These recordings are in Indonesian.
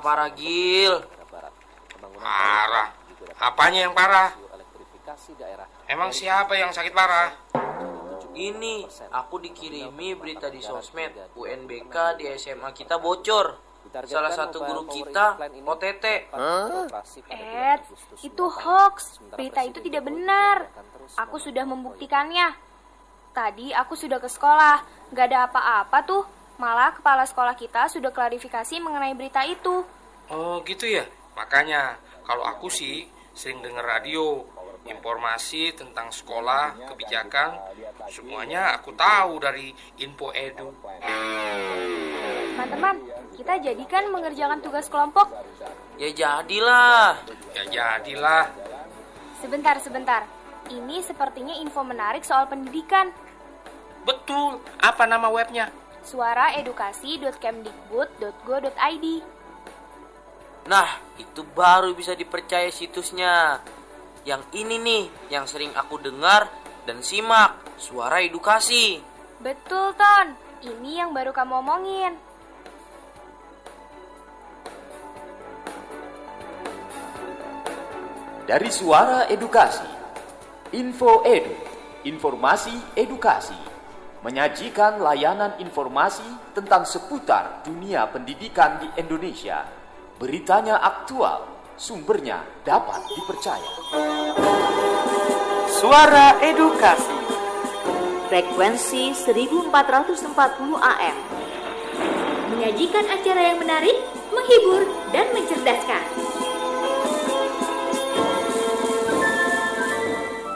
parah Gil. Parah. Apanya yang parah? Emang siapa yang sakit parah? Ini, aku dikirimi berita di sosmed. UNBK di SMA kita bocor. Salah satu guru kita OTT. Ed, itu hoax. Berita itu tidak benar. Aku sudah membuktikannya. Tadi aku sudah ke sekolah. Gak ada apa-apa tuh. Malah kepala sekolah kita sudah klarifikasi mengenai berita itu. Oh gitu ya? Makanya kalau aku sih sering dengar radio informasi tentang sekolah, kebijakan, semuanya aku tahu dari info edu. Teman-teman, kita jadikan mengerjakan tugas kelompok. Ya jadilah. Ya jadilah. Sebentar, sebentar. Ini sepertinya info menarik soal pendidikan. Betul. Apa nama webnya? suaraedukasi.kemdikbud.go.id Nah, itu baru bisa dipercaya situsnya. Yang ini nih, yang sering aku dengar dan simak, suara edukasi. Betul, Ton. Ini yang baru kamu omongin. Dari Suara Edukasi, Info Edu, Informasi Edukasi, menyajikan layanan informasi tentang seputar dunia pendidikan di Indonesia. Beritanya aktual, sumbernya dapat dipercaya. Suara Edukasi. Frekuensi 1440 AM. Menyajikan acara yang menarik, menghibur, dan mencerdaskan.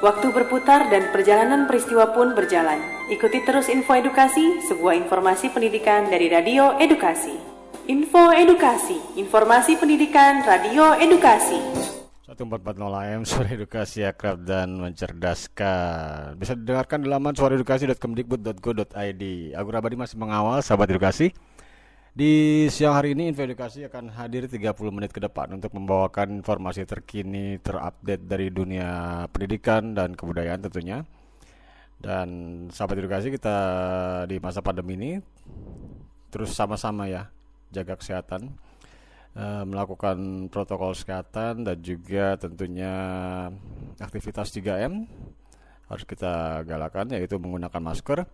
Waktu berputar dan perjalanan peristiwa pun berjalan. Ikuti terus info edukasi, sebuah informasi pendidikan dari Radio Edukasi. Info Edukasi, informasi pendidikan Radio Edukasi. 1440 AM Suara Edukasi Akrab dan Mencerdaskan Bisa didengarkan di laman suaraedukasi.kemdikbud.go.id Agur Abadi masih mengawal sahabat edukasi Di siang hari ini Info Edukasi akan hadir 30 menit ke depan Untuk membawakan informasi terkini terupdate dari dunia pendidikan dan kebudayaan tentunya. Dan sahabat edukasi kita di masa pandemi ini Terus sama-sama ya jaga kesehatan Eh, melakukan protokol kesehatan dan juga tentunya aktivitas 3M harus kita galakan yaitu menggunakan masker,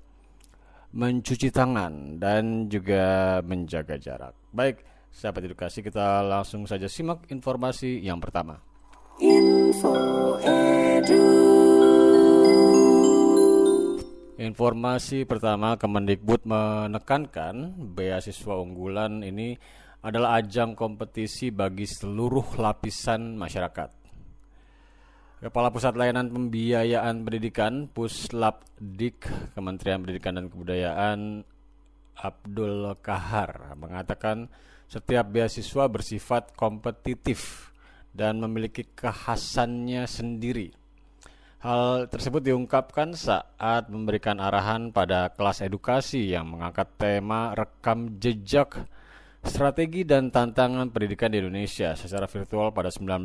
mencuci tangan dan juga menjaga jarak. Baik, sahabat edukasi kita langsung saja simak informasi yang pertama. Info Edu. Informasi pertama Kemendikbud menekankan beasiswa unggulan ini adalah ajang kompetisi bagi seluruh lapisan masyarakat. Kepala Pusat Layanan Pembiayaan Pendidikan Puslapdik Kementerian Pendidikan dan Kebudayaan Abdul Kahar mengatakan setiap beasiswa bersifat kompetitif dan memiliki kekhasannya sendiri. Hal tersebut diungkapkan saat memberikan arahan pada kelas edukasi yang mengangkat tema rekam jejak Strategi dan tantangan pendidikan di Indonesia secara virtual pada 19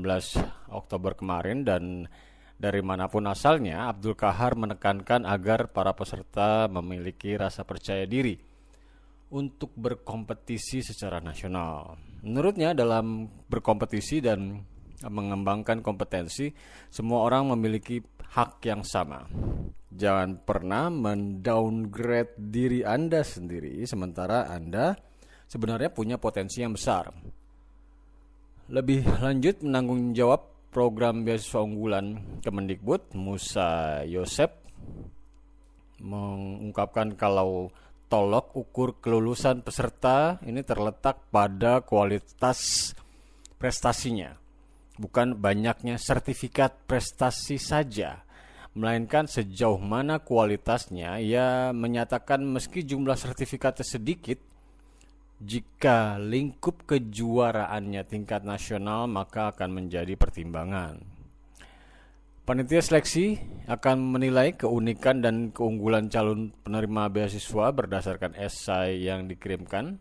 Oktober kemarin dan dari mana pun asalnya, Abdul Kahar menekankan agar para peserta memiliki rasa percaya diri untuk berkompetisi secara nasional. Menurutnya dalam berkompetisi dan mengembangkan kompetensi, semua orang memiliki hak yang sama. Jangan pernah mendowngrade diri Anda sendiri sementara Anda sebenarnya punya potensi yang besar. Lebih lanjut menanggung jawab program beasiswa unggulan Kemendikbud Musa Yosep mengungkapkan kalau tolok ukur kelulusan peserta ini terletak pada kualitas prestasinya, bukan banyaknya sertifikat prestasi saja, melainkan sejauh mana kualitasnya. Ia menyatakan meski jumlah sertifikatnya sedikit, jika lingkup kejuaraannya tingkat nasional maka akan menjadi pertimbangan. Panitia seleksi akan menilai keunikan dan keunggulan calon penerima beasiswa berdasarkan esai yang dikirimkan.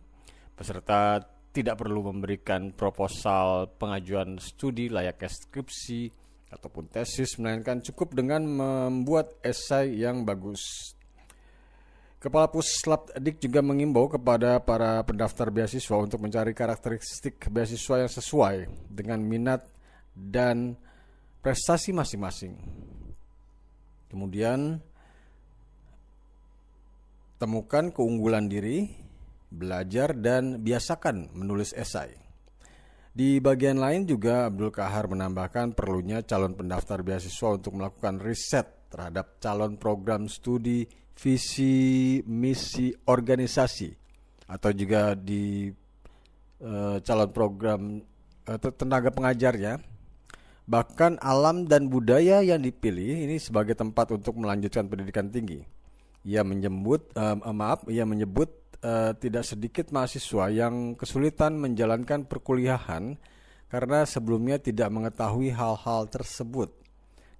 Peserta tidak perlu memberikan proposal pengajuan studi layak skripsi ataupun tesis, melainkan cukup dengan membuat esai yang bagus. Kepala Puslap Dik juga mengimbau kepada para pendaftar beasiswa untuk mencari karakteristik beasiswa yang sesuai dengan minat dan prestasi masing-masing. Kemudian temukan keunggulan diri, belajar dan biasakan menulis esai. Di bagian lain juga Abdul Kahar menambahkan perlunya calon pendaftar beasiswa untuk melakukan riset terhadap calon program studi visi misi organisasi atau juga di uh, calon program uh, tenaga pengajarnya bahkan alam dan budaya yang dipilih ini sebagai tempat untuk melanjutkan pendidikan tinggi. Ia menyebut uh, maaf ia menyebut uh, tidak sedikit mahasiswa yang kesulitan menjalankan perkuliahan karena sebelumnya tidak mengetahui hal-hal tersebut.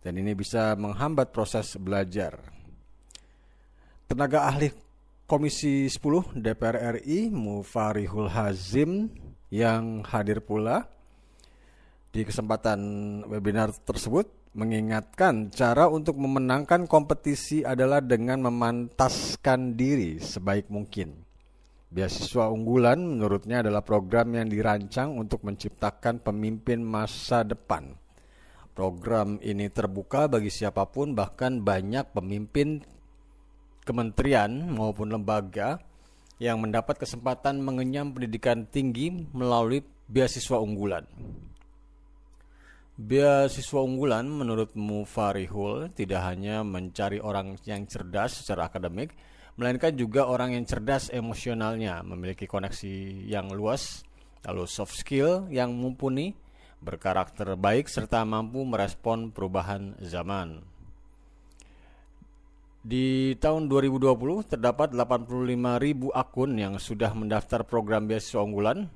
Dan ini bisa menghambat proses belajar tenaga ahli Komisi 10 DPR RI Mufarihul Hazim yang hadir pula di kesempatan webinar tersebut mengingatkan cara untuk memenangkan kompetisi adalah dengan memantaskan diri sebaik mungkin. Beasiswa unggulan menurutnya adalah program yang dirancang untuk menciptakan pemimpin masa depan. Program ini terbuka bagi siapa pun bahkan banyak pemimpin kementerian maupun lembaga yang mendapat kesempatan mengenyam pendidikan tinggi melalui beasiswa unggulan. Beasiswa unggulan menurut Mufarihul tidak hanya mencari orang yang cerdas secara akademik, melainkan juga orang yang cerdas emosionalnya, memiliki koneksi yang luas, lalu soft skill yang mumpuni, berkarakter baik serta mampu merespon perubahan zaman. Di tahun 2020 terdapat 85.000 akun yang sudah mendaftar program beasiswa unggulan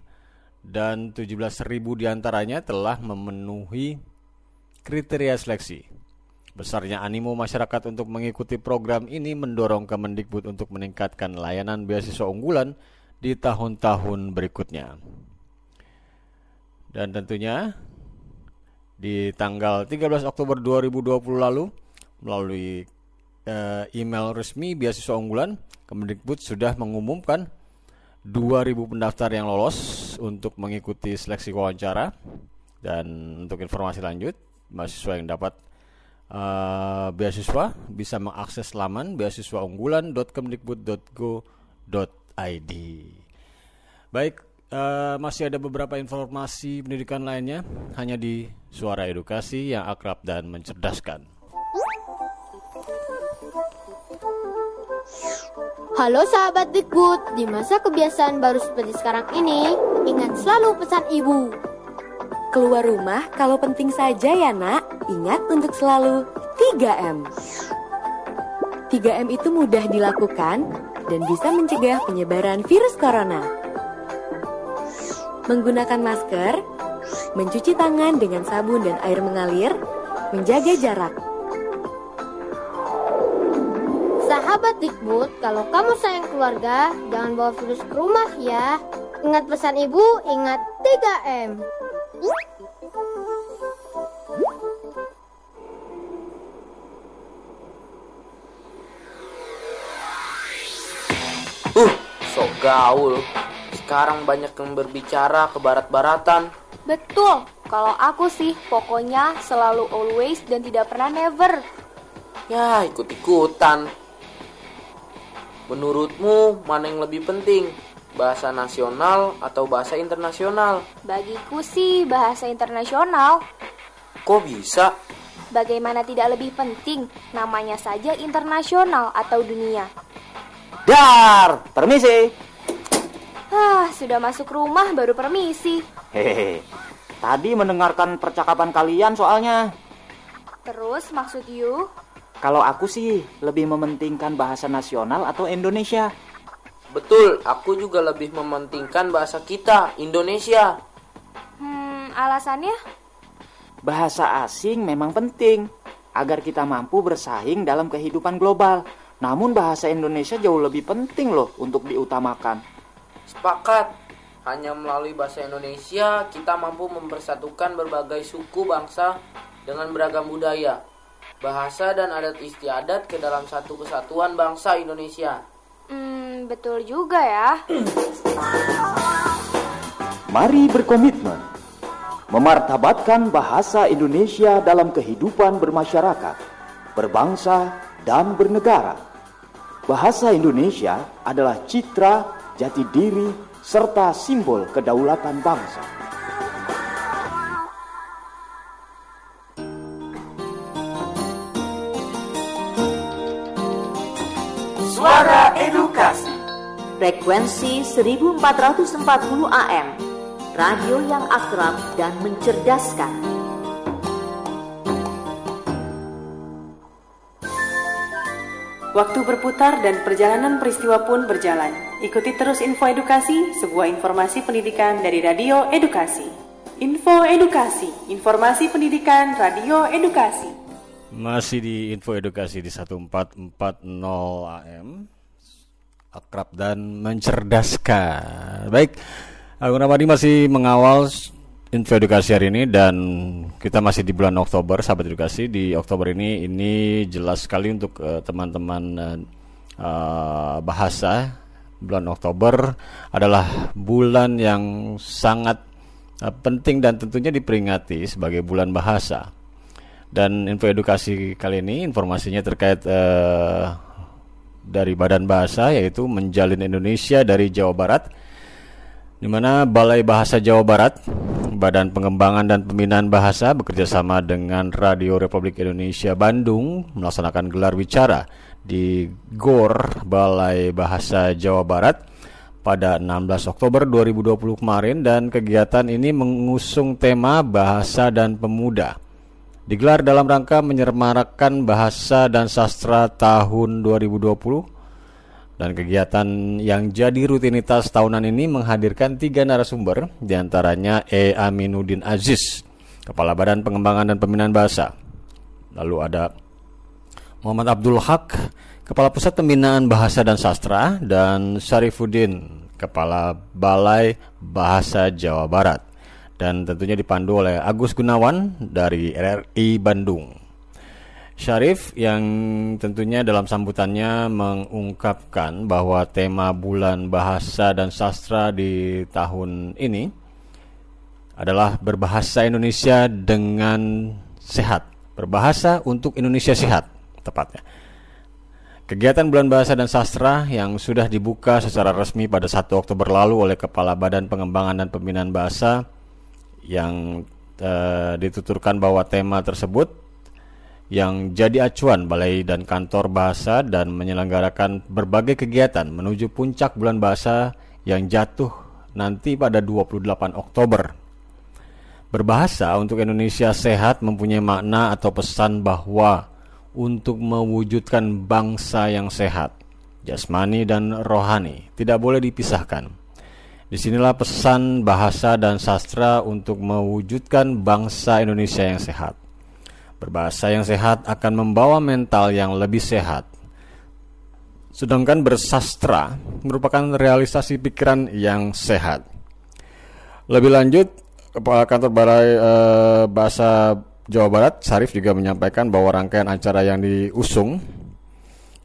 dan 17.000 di antaranya telah memenuhi kriteria seleksi. Besarnya animo masyarakat untuk mengikuti program ini mendorong Kemendikbud untuk meningkatkan layanan beasiswa unggulan di tahun-tahun berikutnya. Dan tentunya di tanggal 13 Oktober 2020 lalu melalui email resmi beasiswa unggulan, Kemendikbud sudah mengumumkan 2000 pendaftar yang lolos untuk mengikuti seleksi wawancara dan untuk informasi lanjut mahasiswa yang dapat uh, beasiswa bisa mengakses laman beasiswaunggulan.kemdikbud.go.id. Baik, uh, masih ada beberapa informasi pendidikan lainnya hanya di Suara Edukasi yang akrab dan mencerdaskan. Halo sahabat Dikbud, di masa kebiasaan baru seperti sekarang ini, ingat selalu pesan ibu. Keluar rumah kalau penting saja ya nak, ingat untuk selalu 3M. 3M itu mudah dilakukan dan bisa mencegah penyebaran virus corona. Menggunakan masker, mencuci tangan dengan sabun dan air mengalir, menjaga jarak, Sahabat Dikbud, kalau kamu sayang keluarga, jangan bawa virus ke rumah ya. Ingat pesan ibu, ingat 3M. Uh, so gaul. Sekarang banyak yang berbicara ke barat-baratan. Betul, kalau aku sih pokoknya selalu always dan tidak pernah never. Ya, ikut-ikutan. Menurutmu mana yang lebih penting? Bahasa nasional atau bahasa internasional? Bagiku sih bahasa internasional. Kok bisa? Bagaimana tidak lebih penting? Namanya saja internasional atau dunia. Dar, permisi. Ah, sudah masuk rumah baru permisi. Hehehe. Tadi mendengarkan percakapan kalian soalnya. Terus maksud you? Kalau aku sih lebih mementingkan bahasa nasional atau Indonesia. Betul, aku juga lebih mementingkan bahasa kita, Indonesia. Hmm, alasannya? Bahasa asing memang penting agar kita mampu bersaing dalam kehidupan global. Namun bahasa Indonesia jauh lebih penting loh untuk diutamakan. Sepakat. Hanya melalui bahasa Indonesia kita mampu mempersatukan berbagai suku bangsa dengan beragam budaya bahasa dan adat istiadat ke dalam satu kesatuan bangsa Indonesia. betul juga ya. Mari berkomitmen memartabatkan bahasa Indonesia dalam kehidupan bermasyarakat, berbangsa, dan bernegara. Bahasa Indonesia adalah citra, jati diri, serta simbol kedaulatan bangsa. Frekuensi 1440 AM Radio yang akrab dan mencerdaskan Waktu berputar dan perjalanan peristiwa pun berjalan. Ikuti terus info edukasi, sebuah informasi pendidikan dari Radio Edukasi. Info Edukasi, informasi pendidikan Radio Edukasi. Masih di info edukasi di 1440 AM Akrab dan mencerdaskan. Baik, Aku Ramadi masih mengawal info edukasi hari ini dan kita masih di bulan Oktober sahabat edukasi. Di Oktober ini ini jelas sekali untuk uh, teman-teman uh, bahasa. Bulan Oktober adalah bulan yang sangat uh, penting dan tentunya diperingati sebagai bulan bahasa. Dan info edukasi kali ini informasinya terkait uh, dari Badan Bahasa yaitu menjalin Indonesia dari Jawa Barat di mana Balai Bahasa Jawa Barat, Badan Pengembangan dan Pembinaan Bahasa bekerjasama dengan Radio Republik Indonesia Bandung melaksanakan gelar wicara di GOR Balai Bahasa Jawa Barat pada 16 Oktober 2020 kemarin dan kegiatan ini mengusung tema Bahasa dan Pemuda digelar dalam rangka menyemarakan bahasa dan sastra tahun 2020 dan kegiatan yang jadi rutinitas tahunan ini menghadirkan tiga narasumber di antaranya E. Aminuddin Aziz Kepala Badan Pengembangan dan Pembinaan Bahasa. Lalu ada Muhammad Abdul Haq Kepala Pusat Pembinaan Bahasa dan Sastra dan Syarifuddin Kepala Balai Bahasa Jawa Barat dan tentunya dipandu oleh Agus Gunawan dari RRI Bandung. Syarif yang tentunya dalam sambutannya mengungkapkan bahwa tema bulan bahasa dan sastra di tahun ini adalah berbahasa Indonesia dengan sehat. Berbahasa untuk Indonesia sehat, tepatnya. Kegiatan Bulan Bahasa dan Sastra yang sudah dibuka secara resmi pada 1 Oktober lalu oleh Kepala Badan Pengembangan dan Pembinaan Bahasa yang uh, dituturkan bahwa tema tersebut yang jadi acuan balai dan kantor bahasa dan menyelenggarakan berbagai kegiatan menuju puncak bulan bahasa yang jatuh nanti pada 28 Oktober. Berbahasa untuk Indonesia sehat mempunyai makna atau pesan bahwa untuk mewujudkan bangsa yang sehat, jasmani dan rohani tidak boleh dipisahkan. Di sinilah pesan bahasa dan sastra untuk mewujudkan bangsa Indonesia yang sehat. Berbahasa yang sehat akan membawa mental yang lebih sehat. Sedangkan bersastra merupakan realisasi pikiran yang sehat. Lebih lanjut, Kepala Kantor Balai e, Bahasa Jawa Barat, Sarif juga menyampaikan bahwa rangkaian acara yang diusung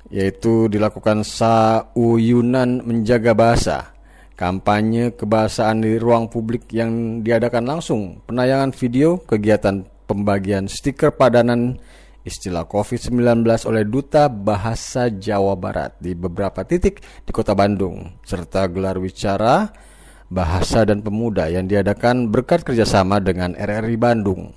yaitu dilakukan Sauyunan Menjaga Bahasa kampanye kebahasaan di ruang publik yang diadakan langsung, penayangan video, kegiatan pembagian stiker padanan istilah COVID-19 oleh Duta Bahasa Jawa Barat di beberapa titik di Kota Bandung, serta gelar wicara Bahasa dan Pemuda yang diadakan berkat kerjasama dengan RRI Bandung.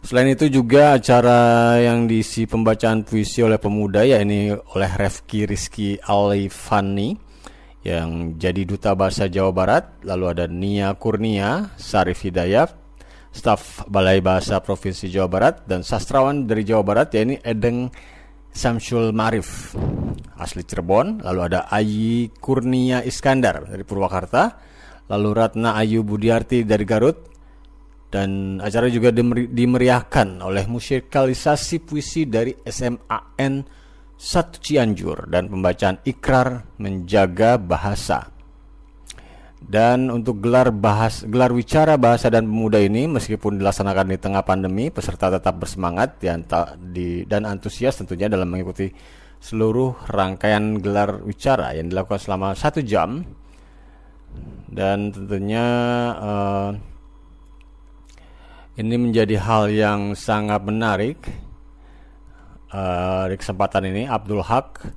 Selain itu juga acara yang diisi pembacaan puisi oleh pemuda yakni oleh Refki Rizky Alifani yang jadi duta bahasa Jawa Barat, lalu ada Nia Kurnia, Sarif Hidayat, staf Balai Bahasa Provinsi Jawa Barat dan sastrawan dari Jawa Barat yakni Edeng Samsul Marif. Asli Cirebon, lalu ada Ayi Kurnia Iskandar dari Purwakarta, lalu Ratna Ayu Budiarti dari Garut, dan acara juga dimeriahkan oleh musikalisasi puisi dari SMAN satu Cianjur dan pembacaan ikrar menjaga bahasa. Dan untuk gelar bahas gelar wicara bahasa dan pemuda ini meskipun dilaksanakan di tengah pandemi, peserta tetap bersemangat di, dan antusias tentunya dalam mengikuti seluruh rangkaian gelar wicara yang dilakukan selama satu jam dan tentunya uh, ini menjadi hal yang sangat menarik uh, di kesempatan ini Abdul Haq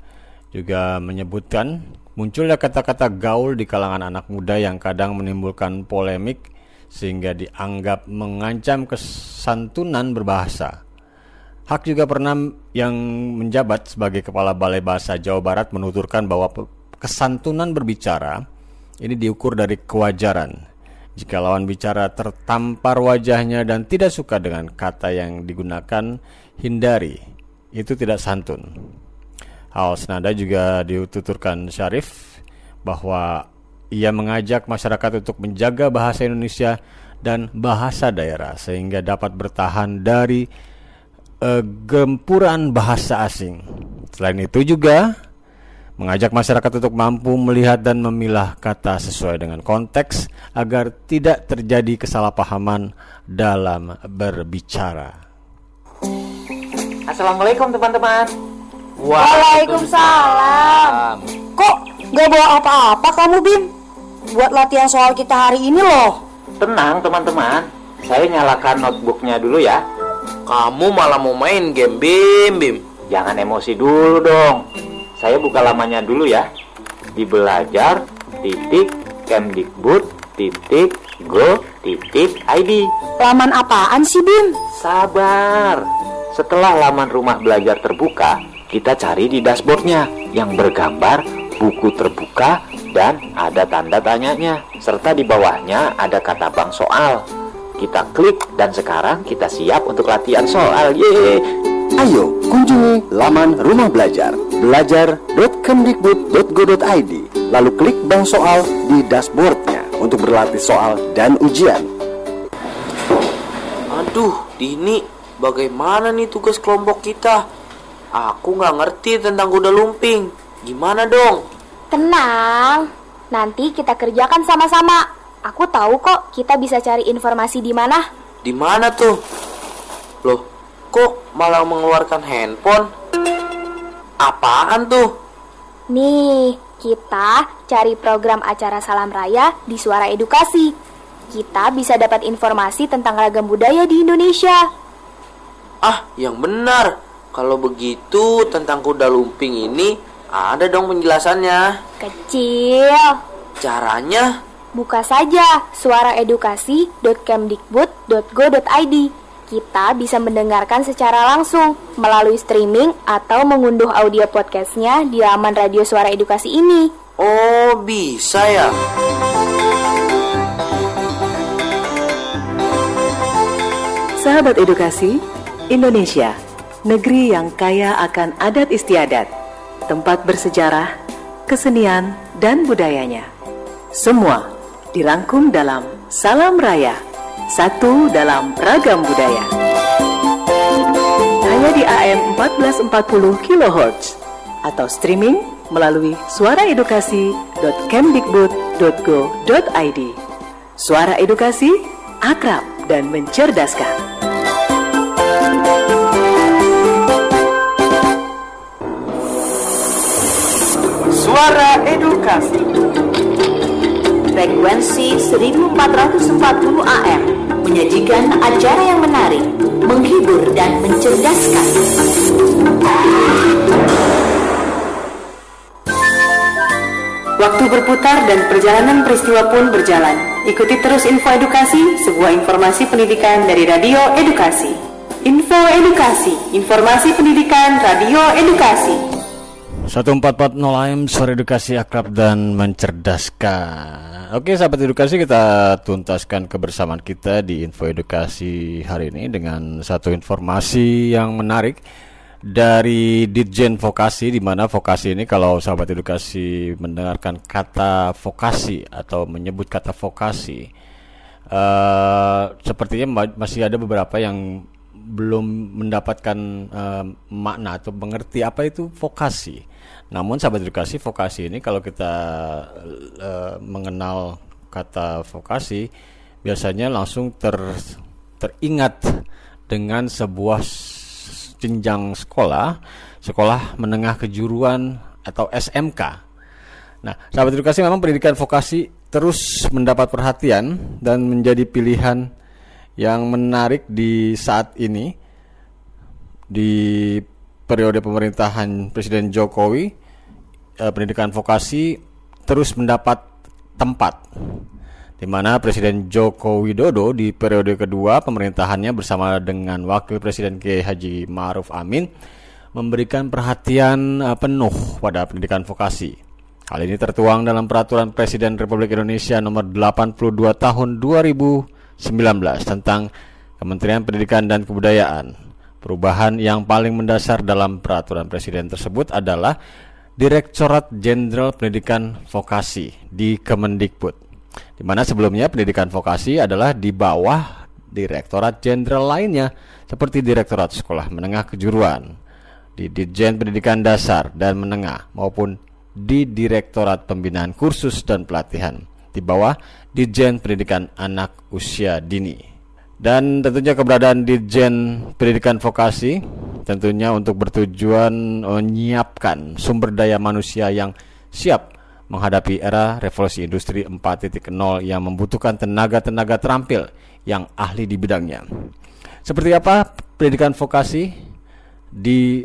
juga menyebutkan munculnya kata-kata gaul di kalangan anak muda yang kadang menimbulkan polemik sehingga dianggap mengancam kesantunan berbahasa. Hak juga pernah yang menjabat sebagai Kepala Balai Bahasa Jawa Barat menuturkan bahwa kesantunan berbicara ini diukur dari kewajaran. Jika lawan bicara tertampar wajahnya dan tidak suka dengan kata yang digunakan, hindari. Itu tidak santun. Hal senada juga dituturkan Syarif bahwa ia mengajak masyarakat untuk menjaga bahasa Indonesia dan bahasa daerah sehingga dapat bertahan dari uh, gempuran bahasa asing. Selain itu juga mengajak masyarakat untuk mampu melihat dan memilah kata sesuai dengan konteks agar tidak terjadi kesalahpahaman dalam berbicara. Assalamualaikum teman-teman. Waalaikumsalam. Kok gak bawa apa-apa kamu Bim? Buat latihan soal kita hari ini loh. Tenang teman-teman, saya nyalakan notebooknya dulu ya. Kamu malah mau main game Bim Bim. Jangan emosi dulu dong. Saya buka lamanya dulu ya. Di belajar titik Kemdikbud titik go titik ID. Laman apaan sih Bim? Sabar. Setelah laman rumah belajar terbuka, kita cari di dashboardnya yang bergambar buku terbuka dan ada tanda tanyanya serta di bawahnya ada kata bank soal. Kita klik dan sekarang kita siap untuk latihan soal. Yeay! Ayo kunjungi laman Rumah Belajar belajar.kemdikbud.go.id lalu klik bank soal di dashboardnya untuk berlatih soal dan ujian. Aduh, Dini, bagaimana nih tugas kelompok kita? Aku nggak ngerti tentang kuda lumping. Gimana dong? Tenang, nanti kita kerjakan sama-sama. Aku tahu kok kita bisa cari informasi di mana. Di mana tuh? Loh, kok malah mengeluarkan handphone? Apaan tuh? Nih, kita cari program acara Salam Raya di Suara Edukasi. Kita bisa dapat informasi tentang ragam budaya di Indonesia. Ah, yang benar. Kalau begitu tentang kuda lumping ini ada dong penjelasannya. Kecil. Caranya? Buka saja suaraedukasi.kemdikbud.go.id kita bisa mendengarkan secara langsung melalui streaming atau mengunduh audio podcastnya di laman radio suara edukasi ini. Oh, bisa ya? Sahabat edukasi, Indonesia, negeri yang kaya akan adat istiadat, tempat bersejarah, kesenian, dan budayanya. Semua dirangkum dalam Salam Raya satu dalam ragam budaya. Hanya di AM 1440 kHz atau streaming melalui suaraedukasi.kemdikbud.go.id. Suara edukasi akrab dan mencerdaskan. Suara edukasi Frekuensi 1440 AM menyajikan acara yang menarik, menghibur dan mencerdaskan. Waktu berputar dan perjalanan peristiwa pun berjalan. Ikuti terus info edukasi, sebuah informasi pendidikan dari Radio Edukasi. Info Edukasi, informasi pendidikan Radio Edukasi. 1440 AM Suara Edukasi Akrab dan Mencerdaskan. Oke sahabat edukasi kita tuntaskan kebersamaan kita di info edukasi hari ini dengan satu informasi yang menarik dari Ditjen Vokasi di mana vokasi ini kalau sahabat edukasi mendengarkan kata vokasi atau menyebut kata vokasi uh, sepertinya masih ada beberapa yang belum mendapatkan uh, makna atau mengerti apa itu vokasi. Namun sahabat edukasi vokasi ini kalau kita uh, mengenal kata vokasi biasanya langsung ter teringat dengan sebuah jenjang sekolah, sekolah menengah kejuruan atau SMK. Nah, sahabat edukasi memang pendidikan vokasi terus mendapat perhatian dan menjadi pilihan yang menarik di saat ini di periode pemerintahan Presiden Jokowi eh, pendidikan vokasi terus mendapat tempat di mana Presiden Joko Widodo di periode kedua pemerintahannya bersama dengan Wakil Presiden Kiai Haji Ma'ruf Amin memberikan perhatian uh, penuh pada pendidikan vokasi. Hal ini tertuang dalam Peraturan Presiden Republik Indonesia Nomor 82 Tahun 2019 tentang Kementerian Pendidikan dan Kebudayaan. Perubahan yang paling mendasar dalam peraturan presiden tersebut adalah Direktorat Jenderal Pendidikan Vokasi di Kemendikbud di mana sebelumnya pendidikan vokasi adalah di bawah direktorat jenderal lainnya seperti Direktorat Sekolah Menengah Kejuruan, di Ditjen Pendidikan Dasar dan Menengah maupun di Direktorat Pembinaan Kursus dan Pelatihan di bawah Ditjen Pendidikan Anak Usia Dini. Dan tentunya keberadaan Ditjen Pendidikan Vokasi tentunya untuk bertujuan menyiapkan sumber daya manusia yang siap menghadapi era revolusi industri 4.0 yang membutuhkan tenaga-tenaga terampil yang ahli di bidangnya. Seperti apa pendidikan vokasi di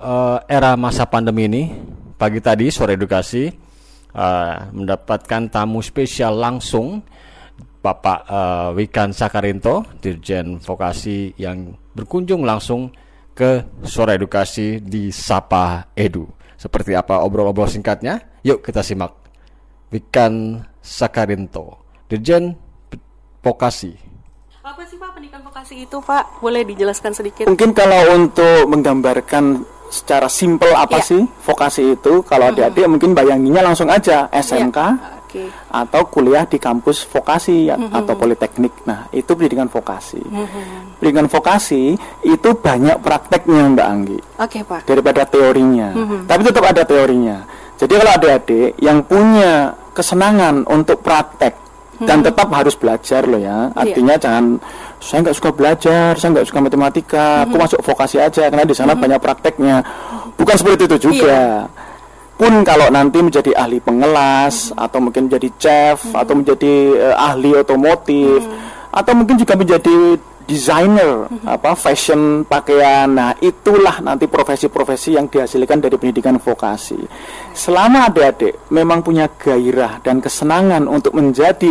uh, era masa pandemi ini? Pagi tadi sore edukasi uh, mendapatkan tamu spesial langsung Bapak uh, Wikan Sakarinto, Dirjen Vokasi yang berkunjung langsung ke sore edukasi di Sapa Edu. Seperti apa obrol-obrol singkatnya? Yuk kita simak. Wikan Sakarinto, Dirjen Vokasi. Apa sih Pak pendidikan vokasi itu Pak? Boleh dijelaskan sedikit? Mungkin kalau untuk menggambarkan secara simpel apa Ya. sih vokasi itu, kalau adik-adik mungkin bayanginnya langsung aja SMK Oke. atau kuliah di kampus vokasi Mhm. atau politeknik. Nah, itu pendidikan vokasi. Mhm. Pendidikan vokasi itu banyak prakteknya Mbak Anggi Oke Pak. daripada teorinya. Mhm. Tapi tetap ada teorinya. Jadi kalau adik-adik yang punya kesenangan untuk praktek dan Mhm. tetap harus belajar loh ya. Artinya jangan saya nggak suka belajar, saya nggak suka matematika, aku Mhm. masuk vokasi aja karena di sana banyak prakteknya. Bukan seperti itu Iya. juga. Pun kalau nanti menjadi ahli pengelas atau mungkin menjadi chef atau menjadi eh, ahli otomotif atau mungkin juga menjadi desainer apa fashion pakaian nah itulah nanti profesi-profesi yang dihasilkan dari pendidikan vokasi selama adik-adik memang punya gairah dan kesenangan untuk menjadi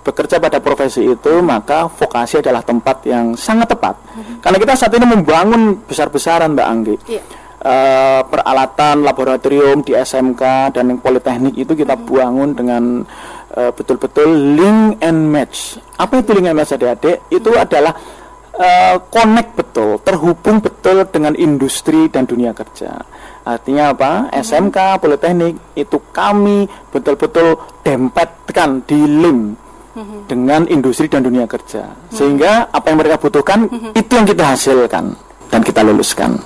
bekerja pada profesi itu maka vokasi adalah tempat yang sangat tepat karena kita saat ini membangun besar-besaran Mbak Anggi Iya. Eh, peralatan laboratorium di SMK dan yang politeknik itu kita bangun dengan eh, betul-betul link and match. Apa itu link and match adik-adik? Itu adalah eh, connect betul, terhubung betul dengan industri dan dunia kerja. Artinya apa? SMK, politeknik itu kami betul-betul dempetkan di link dengan industri dan dunia kerja. Sehingga apa yang mereka butuhkan itu yang kita hasilkan dan kita luluskan.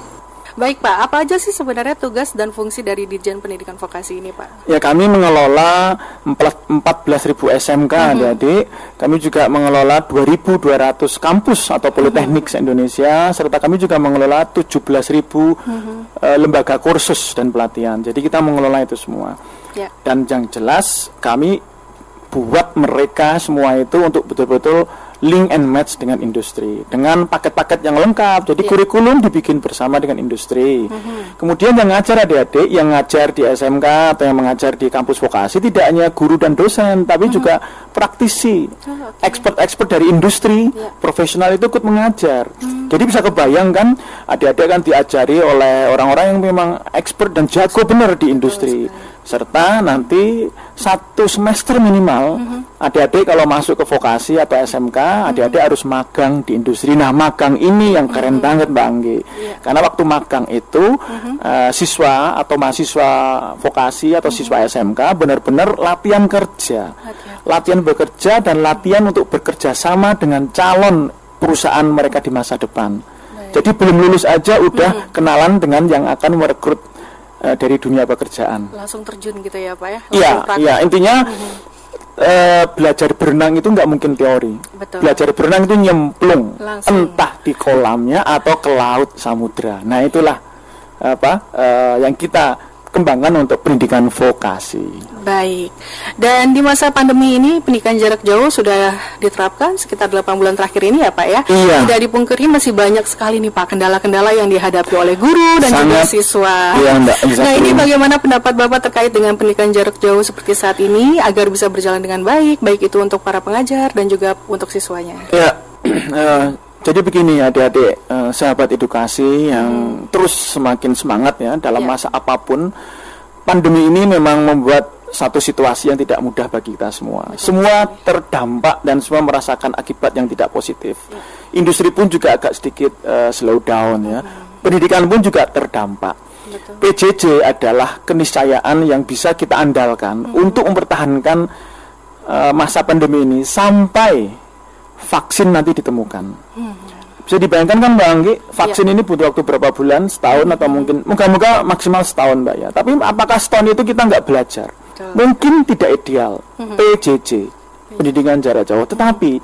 Baik Pak, apa aja sih sebenarnya tugas dan fungsi dari Dirjen Pendidikan Vokasi ini Pak? Ya kami mengelola 14.000 SMK adik-adik. Kami juga mengelola 2.200 kampus atau politeknik se-Indonesia serta kami juga mengelola 17.000 eh, lembaga kursus dan pelatihan. Jadi kita mengelola itu semua. Ya. Dan yang jelas kami buat mereka semua itu untuk betul-betul link and match dengan industri dengan paket-paket yang lengkap. Jadi kurikulum dibikin bersama dengan industri. Kemudian yang ngajar adik-adik yang ngajar di SMK atau yang mengajar di kampus vokasi tidak hanya guru dan dosen tapi juga praktisi, expert-expert dari industri, profesional itu ikut mengajar. Jadi bisa kebayang kan adik-adik kan diajari oleh orang-orang yang memang expert dan jago benar di industri. Serta nanti satu semester minimal adik-adik kalau masuk ke vokasi atau SMK adik-adik harus magang di industri. Nah magang ini yang keren banget Mbak Anggi. Karena waktu magang itu eh, siswa atau mahasiswa vokasi atau siswa SMK benar-benar latihan kerja, latihan bekerja dan latihan untuk bekerja sama dengan calon perusahaan mereka di masa depan. Jadi belum lulus aja udah kenalan dengan yang akan merekrut eh, dari dunia pekerjaan. Langsung terjun gitu ya Pak ya? Iya, iya intinya eh, belajar berenang itu nggak mungkin teori. Betul. Belajar berenang itu nyemplung, Langsung. entah di kolamnya atau ke laut samudra. Nah itulah apa eh, yang kita kembangkan untuk pendidikan vokasi. Baik. Dan di masa pandemi ini pendidikan jarak jauh sudah diterapkan sekitar 8 bulan terakhir ini ya Pak ya. Iya. Tidak dipungkiri masih banyak sekali nih Pak kendala-kendala yang dihadapi oleh guru dan juga Sangat. siswa. Iya, Mbak. Nah ini bagaimana pendapat Bapak terkait dengan pendidikan jarak jauh seperti saat ini agar bisa berjalan dengan baik, baik itu untuk para pengajar dan juga untuk siswanya. Ya, eh, jadi begini adik-adik eh, sahabat edukasi yang terus semakin semangat ya dalam masa apa pun. Pandemi ini memang membuat satu situasi yang tidak mudah bagi kita semua. Semua terdampak dan semua merasakan akibat yang tidak positif. Industri pun juga agak sedikit eh, slow down ya. Pendidikan pun juga terdampak. PJJ adalah keniscayaan yang bisa kita andalkan untuk mempertahankan eh, masa pandemi ini sampai vaksin nanti ditemukan. Bisa dibayangkan kan Mbak Anggi, vaksin ini butuh waktu berapa bulan, setahun atau mungkin, moga-moga maksimal setahun Mbak ya. Tapi apakah setahun itu kita nggak belajar? Mungkin tidak ideal. PJJ, pendidikan jarak jauh. Tetapi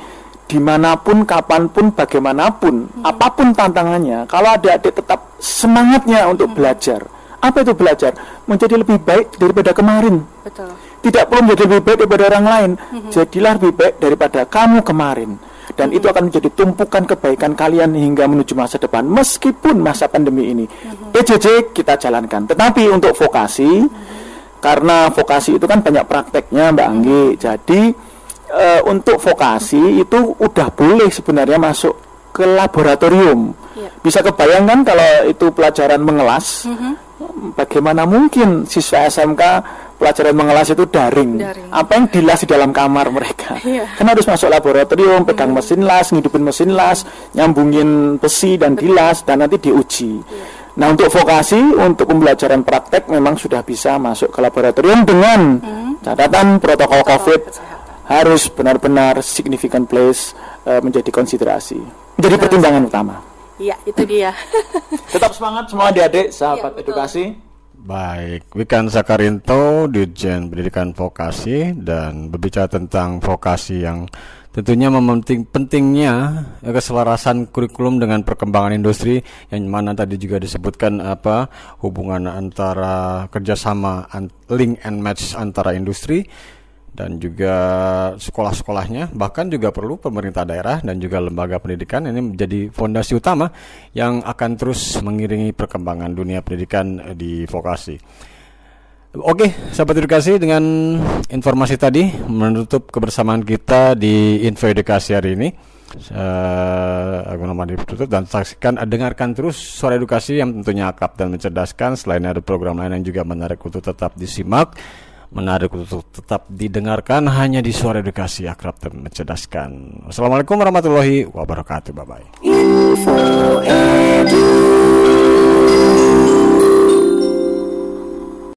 di mana pun, kapan pun, bagaimanapun, apa pun tantangannya, kalau adik-adik tetap semangatnya untuk belajar. Apa itu belajar? Menjadi lebih baik daripada kemarin Betul. tidak perlu menjadi lebih baik daripada orang lain. Jadilah lebih baik daripada kamu kemarin. Dan itu akan menjadi tumpukan kebaikan kalian hingga menuju masa depan meskipun masa pandemi ini. PJJ kita jalankan. Tetapi untuk vokasi karena vokasi itu kan banyak prakteknya Mbak Anggi. Jadi eh, untuk vokasi itu udah boleh sebenarnya masuk ke laboratorium. Bisa kebayangkan kalau itu pelajaran mengelas, bagaimana mungkin siswa SMK pelajaran mengelas itu daring? Apa yang dilas di dalam kamar mereka? Iya. Kan harus masuk laboratorium, pegang mesin las, ngidupin mesin las, nyambungin besi dan dilas dan nanti diuji. Nah, untuk vokasi, untuk pembelajaran praktek memang sudah bisa masuk ke laboratorium dengan catatan protokol COVID harus benar-benar significant place eh, menjadi konsiderasi, menjadi pertimbangan utama. Iya, itu dia. Tetap semangat semua adik-adik, sahabat edukasi. Baik, Wikan Sakarinto, Dirjen Pendidikan Vokasi dan berbicara tentang vokasi yang tentunya mementing pentingnya eh, keselarasan kurikulum dengan perkembangan industri yang mana tadi juga disebutkan apa hubungan antara kerjasama link and match antara industri dan juga sekolah-sekolahnya bahkan juga perlu pemerintah daerah dan juga lembaga pendidikan ini menjadi fondasi utama yang akan terus mengiringi perkembangan dunia pendidikan eh, di vokasi. Oke, sahabat edukasi dengan informasi tadi menutup kebersamaan kita di Info Edukasi hari ini. Uh, aku nama ditutup dan saksikan dengarkan terus suara edukasi yang tentunya akrab dan mencerdaskan selain ada program lain yang juga menarik untuk tetap disimak menarik untuk tetap didengarkan hanya di suara edukasi akrab dan mencerdaskan. Wassalamualaikum warahmatullahi wabarakatuh. Bye bye. Info